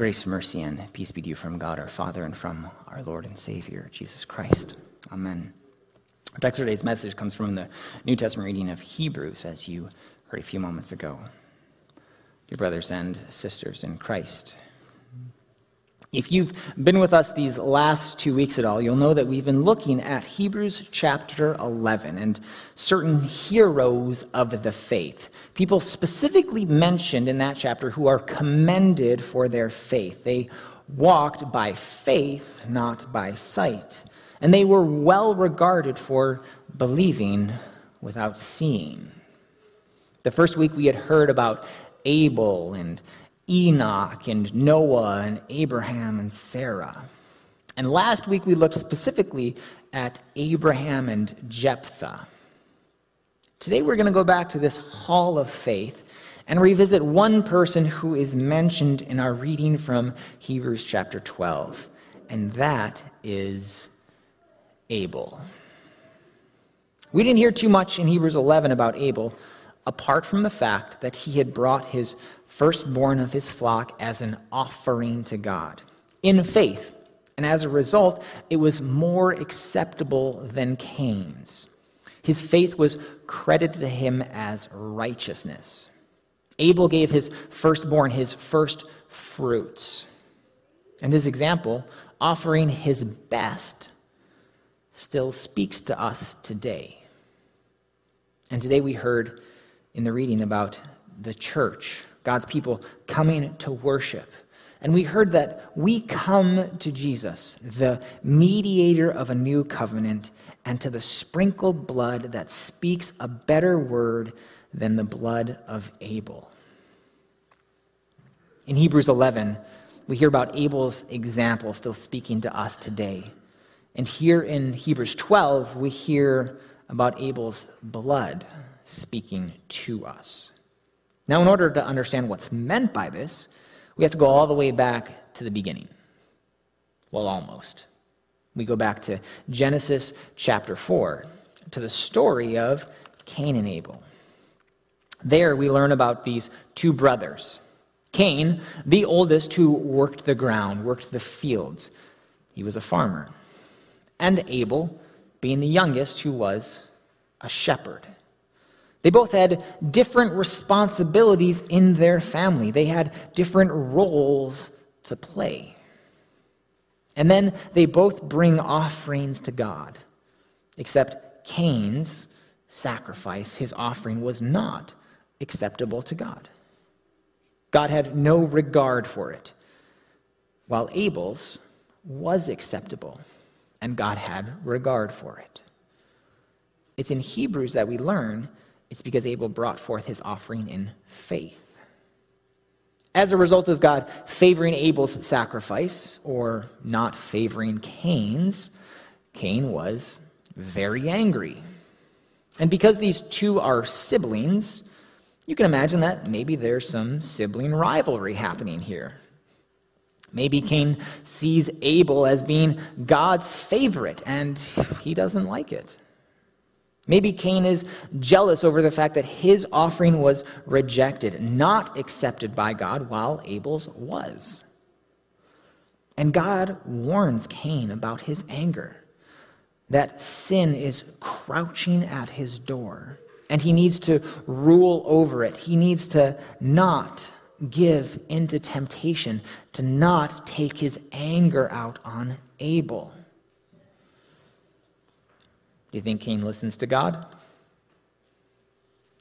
Grace, mercy, and peace be to you from God our Father and from our Lord and Savior, Jesus Christ. Amen. Our text today's message comes from the New Testament reading of Hebrews, as you heard a few moments ago. Dear brothers and sisters in Christ, if you've been with us these last two weeks at all, you'll know that we've been looking at Hebrews chapter 11 and certain heroes of the faith. People specifically mentioned in that chapter who are commended for their faith. They walked by faith, not by sight. And they were well regarded for believing without seeing. The first week we had heard about Abel and Enoch and Noah and Abraham and Sarah. And last week we looked specifically at Abraham and Jephthah. Today we're going to go back to this hall of faith and revisit one person who is mentioned in our reading from Hebrews chapter 12, and that is Abel. We didn't hear too much in Hebrews 11 about Abel, apart from the fact that he had brought his firstborn of his flock as an offering to God in faith. And as a result, it was more acceptable than Cain's. His faith was credited to him as righteousness. Abel gave his firstborn his first fruits. And his example, offering his best, still speaks to us today. And today we heard in the reading about the church God's people coming to worship. And we heard that we come to Jesus, the mediator of a new covenant, and to the sprinkled blood that speaks a better word than the blood of Abel. In Hebrews 11, we hear about Abel's example still speaking to us today. And here in Hebrews 12, we hear about Abel's blood speaking to us. Now, in order to understand what's meant by this, we have to go all the way back to the beginning. Well, almost. We go back to Genesis chapter 4, to the story of Cain and Abel. There we learn about these two brothers. Cain, the oldest, who worked the ground, worked the fields. He was a farmer. And Abel, being the youngest, who was a shepherd. They both had different responsibilities in their family, they had different roles to play. And then they both bring offerings to God, except Cain's sacrifice, his offering, was not acceptable to God. God had no regard for it, while Abel's was acceptable, and God had regard for it. It's in Hebrews that we learn it's because Abel brought forth his offering in faith. As a result of God favoring Abel's sacrifice, or not favoring Cain's, Cain was very angry. And because these two are siblings, you can imagine that maybe there's some sibling rivalry happening here. Maybe Cain sees Abel as being God's favorite, and he doesn't like it. Maybe Cain is jealous over the fact that his offering was rejected, not accepted by God, while Abel's was. And God warns Cain about his anger, that sin is crouching at his door, and he needs to rule over it. He needs to not give into temptation, to not take his anger out on Abel. Do you think Cain listens to God?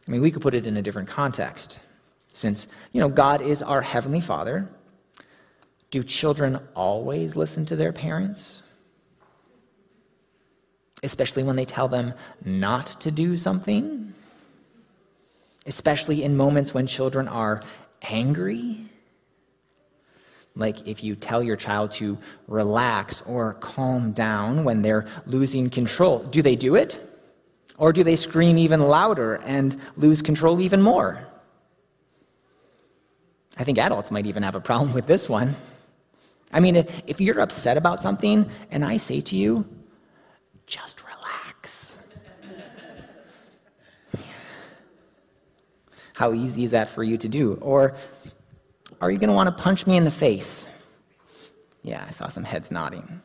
I mean, we could put it in a different context. Since, you know, God is our heavenly Father, do children always listen to their parents? Especially when they tell them not to do something? Especially in moments when children are angry? Like if you tell your child to relax or calm down when they're losing control, do they do it? Or do they scream even louder and lose control even more? I think adults might even have a problem with this one. I mean, if you're upset about something and I say to you, just relax. How easy is that for you to do? Or Are you going to want to punch me in the face? Yeah, I saw some heads nodding.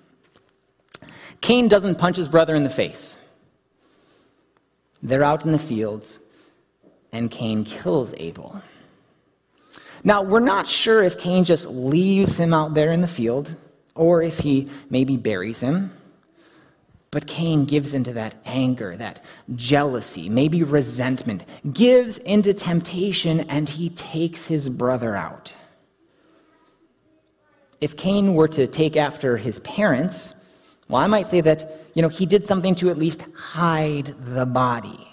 Cain doesn't punch his brother in the face. They're out in the fields, and Cain kills Abel. Now, we're not sure if Cain just leaves him out there in the field or if he maybe buries him. But Cain gives into that anger, that jealousy, maybe resentment, gives into temptation, and he takes his brother out. If Cain were to take after his parents, well, I might say that, you know, he did something to at least hide the body.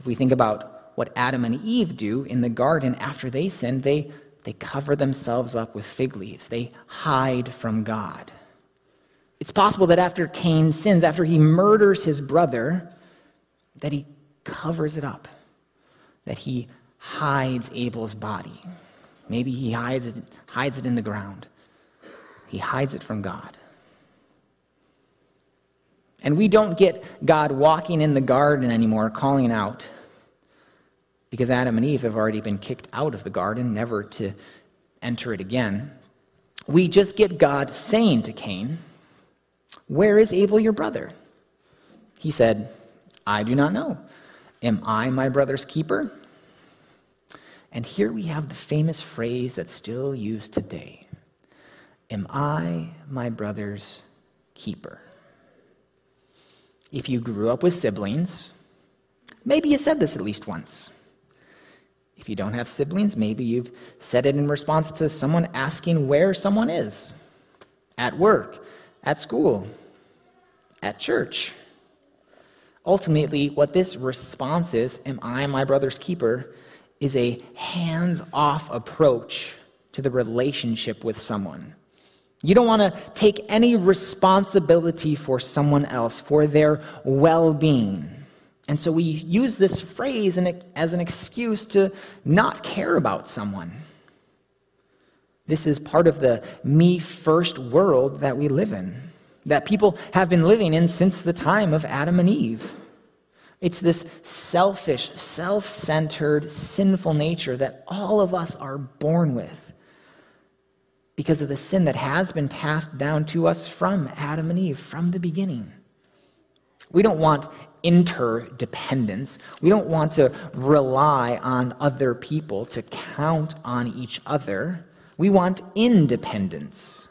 If we think about what Adam and Eve do in the garden after they sin. They, they cover themselves up with fig leaves, they hide from God. It's possible that after Cain sins, after he murders his brother, that he covers it up, that he hides Abel's body. Maybe he hides it, hides it in the ground. He hides it from God. And we don't get God walking in the garden anymore, calling out, because Adam and Eve have already been kicked out of the garden, never to enter it again. We just get God saying to Cain, Where is Abel your brother? He said, I do not know. Am I my brother's keeper? And here we have the famous phrase that's still used today Am I my brother's keeper? If you grew up with siblings, maybe you said this at least once. If you don't have siblings, maybe you've said it in response to someone asking where someone is at work, at school, at church. Ultimately, what this response is, Am I my brother's keeper? Is a hands off approach to the relationship with someone. You don't want to take any responsibility for someone else, for their well being. And so we use this phrase as an excuse to not care about someone. This is part of the me first world that we live in, that people have been living in since the time of Adam and Eve. It's this selfish, self centered, sinful nature that all of us are born with because of the sin that has been passed down to us from Adam and Eve from the beginning. We don't want interdependence. We don't want to rely on other people to count on each other. We want independence.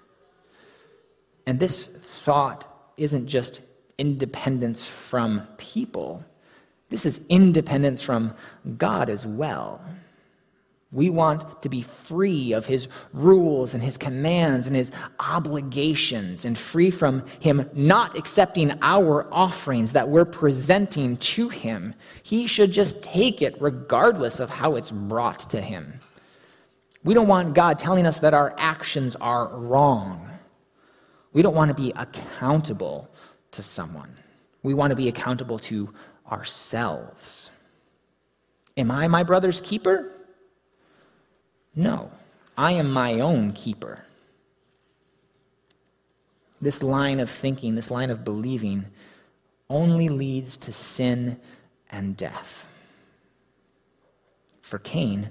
And this thought isn't just independence from people, this is independence from God as well. We want to be free of his rules and his commands and his obligations and free from him not accepting our offerings that we're presenting to him. He should just take it regardless of how it's brought to him. We don't want God telling us that our actions are wrong. We don't want to be accountable to someone. We want to be accountable to ourselves. Am I my brother's keeper? No, I am my own keeper. This line of thinking, this line of believing, only leads to sin and death. For Cain,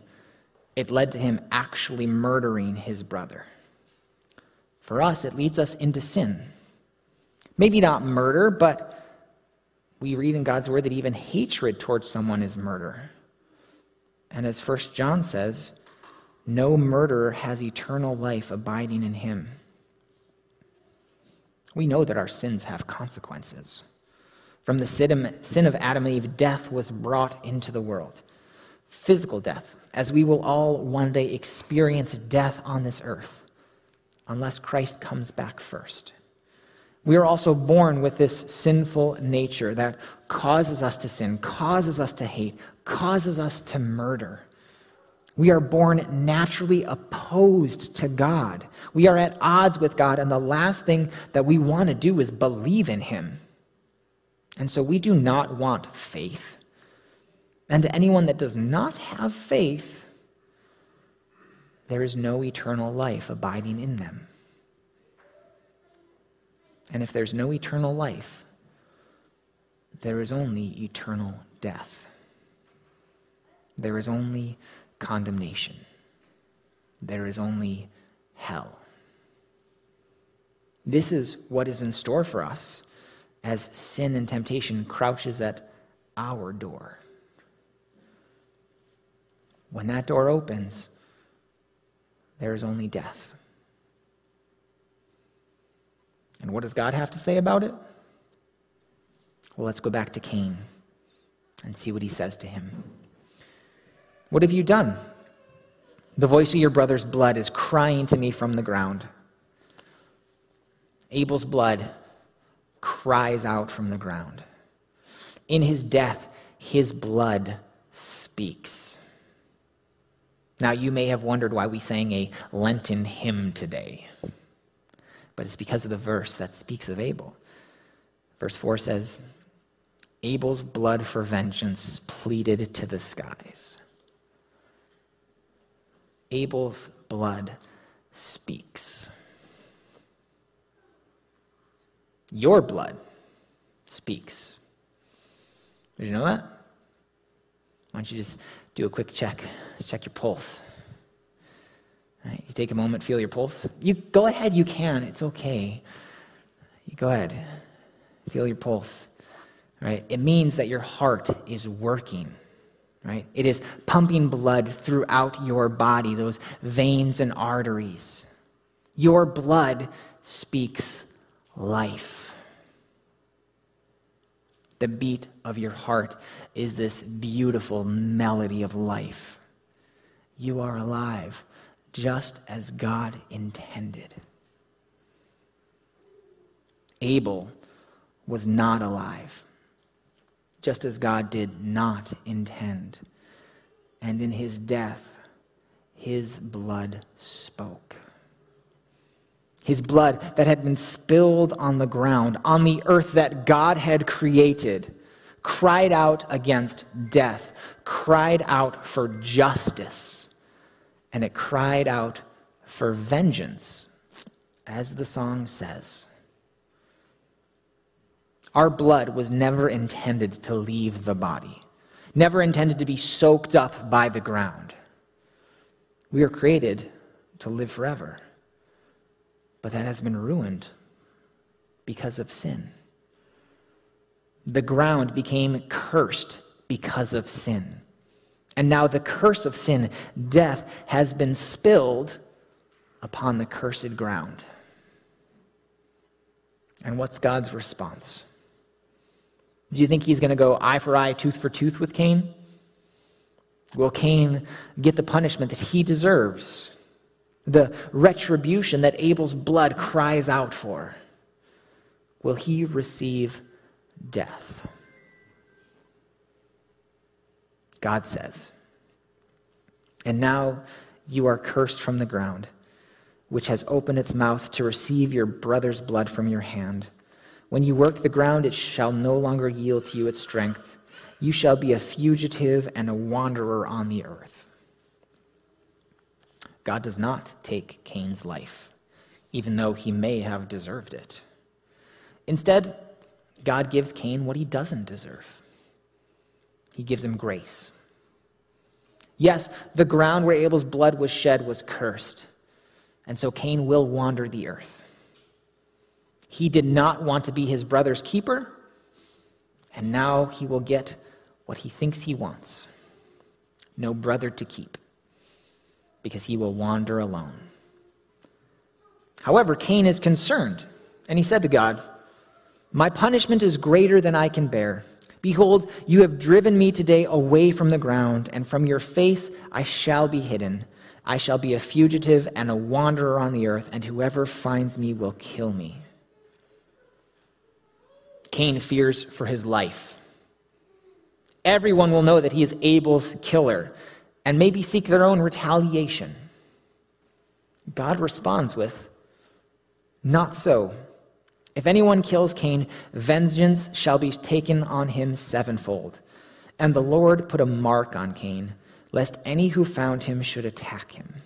it led to him actually murdering his brother. For us, it leads us into sin. Maybe not murder, but we read in God's word that even hatred towards someone is murder. And as First John says, no murderer has eternal life abiding in him. We know that our sins have consequences. From the sin of Adam and Eve, death was brought into the world. Physical death, as we will all one day experience death on this earth, unless Christ comes back first. We are also born with this sinful nature that causes us to sin, causes us to hate, causes us to murder. We are born naturally opposed to God. We are at odds with God, and the last thing that we want to do is believe in Him. And so we do not want faith. And to anyone that does not have faith, there is no eternal life abiding in them. And if there's no eternal life, there is only eternal death. There is only condemnation. there is only hell. This is what is in store for us as sin and temptation crouches at our door. When that door opens, there is only death. And what does God have to say about it? Well, let's go back to Cain and see what he says to him. What have you done? The voice of your brother's blood is crying to me from the ground. Abel's blood cries out from the ground. In his death, his blood speaks. Now, you may have wondered why we sang a Lenten hymn today, but it's because of the verse that speaks of Abel. Verse 4 says, Abel's blood for vengeance pleaded to the skies. Abel's blood speaks. Your blood speaks. Did you know that? Why don't you just do a quick check? Check your pulse. Right, you take a moment, feel your pulse. You go ahead, you can. It's okay. You go ahead. Feel your pulse. Right? It means that your heart is working. Right? It is pumping blood throughout your body, those veins and arteries. Your blood speaks life. The beat of your heart is this beautiful melody of life. You are alive just as God intended. Abel was not alive, just as God did not intend. And in his death, his blood spoke. His blood that had been spilled on the ground, on the earth that God had created, cried out against death, cried out for justice, and it cried out for vengeance, as the song says. Our blood was never intended to leave the body, never intended to be soaked up by the ground. We are created to live forever. But that has been ruined because of sin. The ground became cursed because of sin. And now the curse of sin, death, has been spilled upon the cursed ground. And what's God's response? Do you think he's going to go eye for eye, tooth for tooth with Cain? Will Cain get the punishment that he deserves? the retribution that Abel's blood cries out for, will he receive death? God says, And now you are cursed from the ground, which has opened its mouth to receive your brother's blood from your hand. When you work the ground, it shall no longer yield to you its strength. You shall be a fugitive and a wanderer on the earth. God does not take Cain's life, even though he may have deserved it. Instead, God gives Cain what he doesn't deserve. He gives him grace. Yes, the ground where Abel's blood was shed was cursed, and so Cain will wander the earth. He did not want to be his brother's keeper, and now he will get what he thinks he wants no brother to keep because he will wander alone. However, Cain is concerned, and he said to God, My punishment is greater than I can bear. Behold, you have driven me today away from the ground, and from your face I shall be hidden. I shall be a fugitive and a wanderer on the earth, and whoever finds me will kill me. Cain fears for his life. Everyone will know that he is Abel's killer and maybe seek their own retaliation. God responds with, Not so. If anyone kills Cain, vengeance shall be taken on him sevenfold. And the Lord put a mark on Cain, lest any who found him should attack him.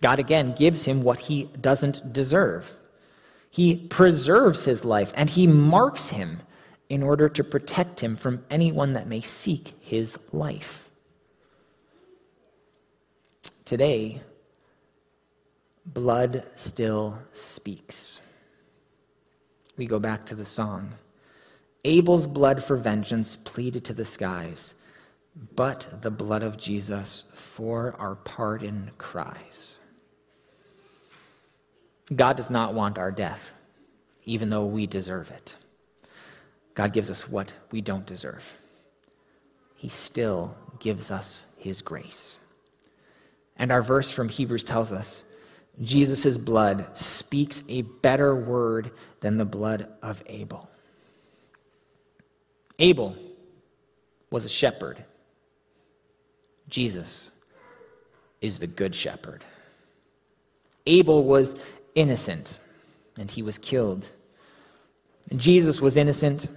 God again gives him what he doesn't deserve. He preserves his life and he marks him in order to protect him from anyone that may seek his life. today, blood still speaks. We go back to the song. Abel's blood for vengeance pleaded to the skies, but the blood of Jesus for our pardon cries. God does not want our death, even though we deserve it. God gives us what we don't deserve. He still gives us His grace. And our verse from Hebrews tells us Jesus' blood speaks a better word than the blood of Abel. Abel was a shepherd, Jesus is the good shepherd. Abel was innocent, and he was killed. And Jesus was innocent,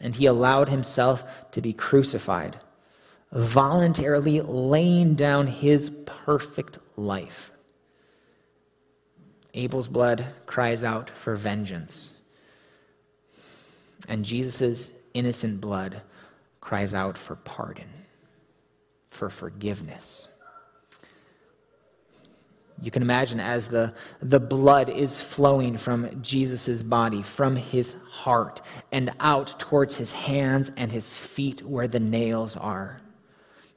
and he allowed himself to be crucified, voluntarily laying down his perfect life. Abel's blood cries out for vengeance, and Jesus' innocent blood cries out for pardon, for forgiveness. You can imagine as the, the blood is flowing from Jesus' body, from his heart, and out towards his hands and his feet where the nails are.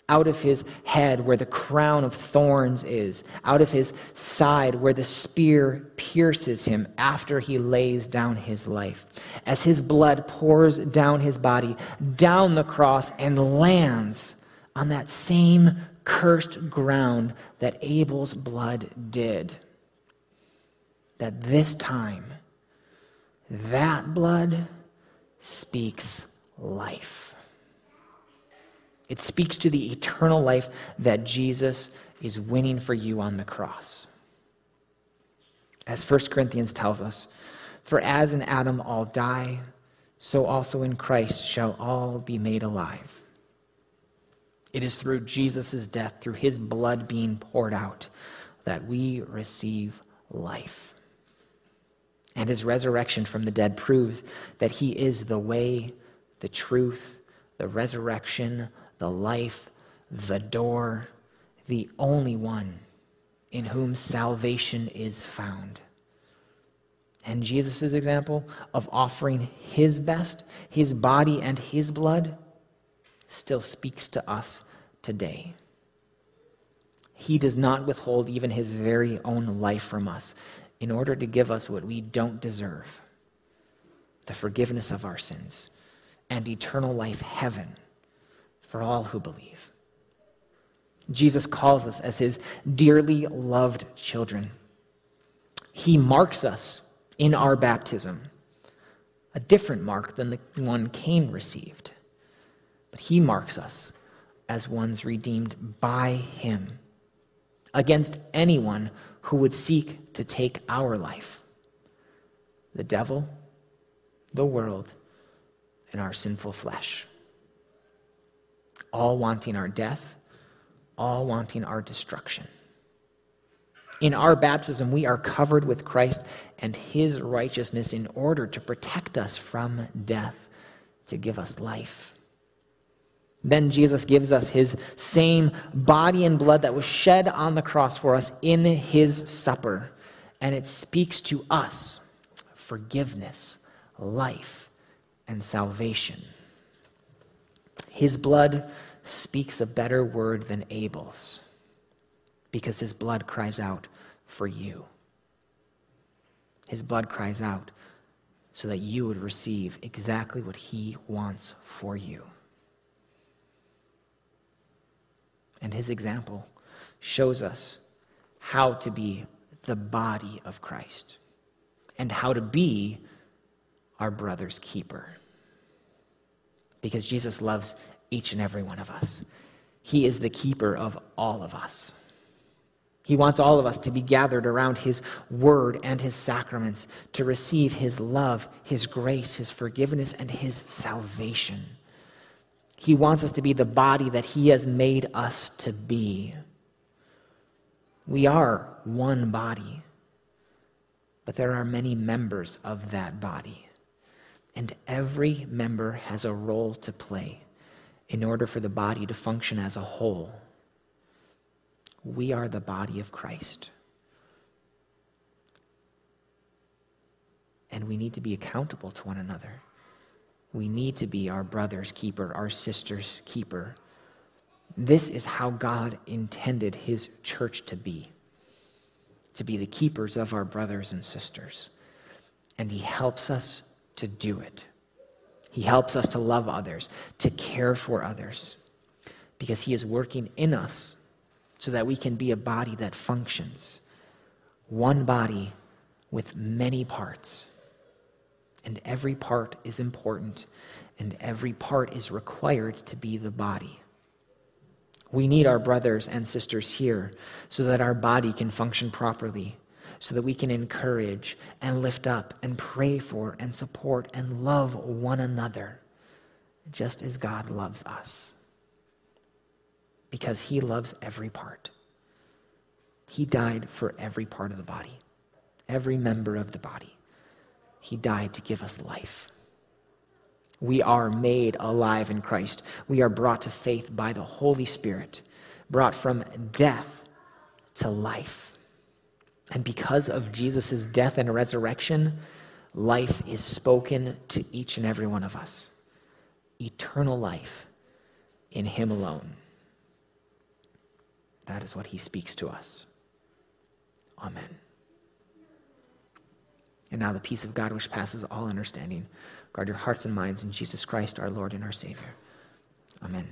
Out of his head where the crown of thorns is. Out of his side where the spear pierces him after he lays down his life. As his blood pours down his body, down the cross, and lands on that same cursed ground that Abel's blood did. That this time, that blood speaks life. It speaks to the eternal life that Jesus is winning for you on the cross. As 1 Corinthians tells us, for as in Adam all die, so also in Christ shall all be made alive. It is through Jesus' death, through his blood being poured out, that we receive life. And his resurrection from the dead proves that he is the way, the truth, the resurrection, the life, the door, the only one in whom salvation is found. And Jesus' example of offering his best, his body and his blood, still speaks to us today. He does not withhold even his very own life from us in order to give us what we don't deserve the forgiveness of our sins and eternal life, heaven, for all who believe. Jesus calls us as his dearly loved children. He marks us in our baptism, a different mark than the one Cain received. But he marks us as ones redeemed by him against anyone who would seek to take our life the devil, the world, and our sinful flesh. All wanting our death, all wanting our destruction. In our baptism, we are covered with Christ and his righteousness in order to protect us from death, to give us life. Then Jesus gives us his same body and blood that was shed on the cross for us in his supper. And it speaks to us forgiveness, life, and salvation. His blood speaks a better word than Abel's because his blood cries out for you. His blood cries out so that you would receive exactly what he wants for you. and his example shows us how to be the body of Christ and how to be our brother's keeper. Because Jesus loves each and every one of us. He is the keeper of all of us. He wants all of us to be gathered around His word and His sacraments to receive His love, His grace, His forgiveness, and His salvation. He wants us to be the body that He has made us to be. We are one body, but there are many members of that body. And every member has a role to play in order for the body to function as a whole. We are the body of Christ. And we need to be accountable to one another. We need to be our brother's keeper, our sister's keeper. This is how God intended his church to be to be the keepers of our brothers and sisters. And he helps us to do it. He helps us to love others, to care for others, because he is working in us so that we can be a body that functions. One body with many parts. And every part is important, and every part is required to be the body. We need our brothers and sisters here so that our body can function properly, so that we can encourage and lift up and pray for and support and love one another, just as God loves us. Because he loves every part. He died for every part of the body, every member of the body. He died to give us life. We are made alive in Christ. We are brought to faith by the Holy Spirit, brought from death to life. And because of Jesus' death and resurrection, life is spoken to each and every one of us. Eternal life in Him alone. That is what He speaks to us. Amen. And now the peace of God, which passes all understanding, guard your hearts and minds in Jesus Christ, our Lord and our Savior. Amen.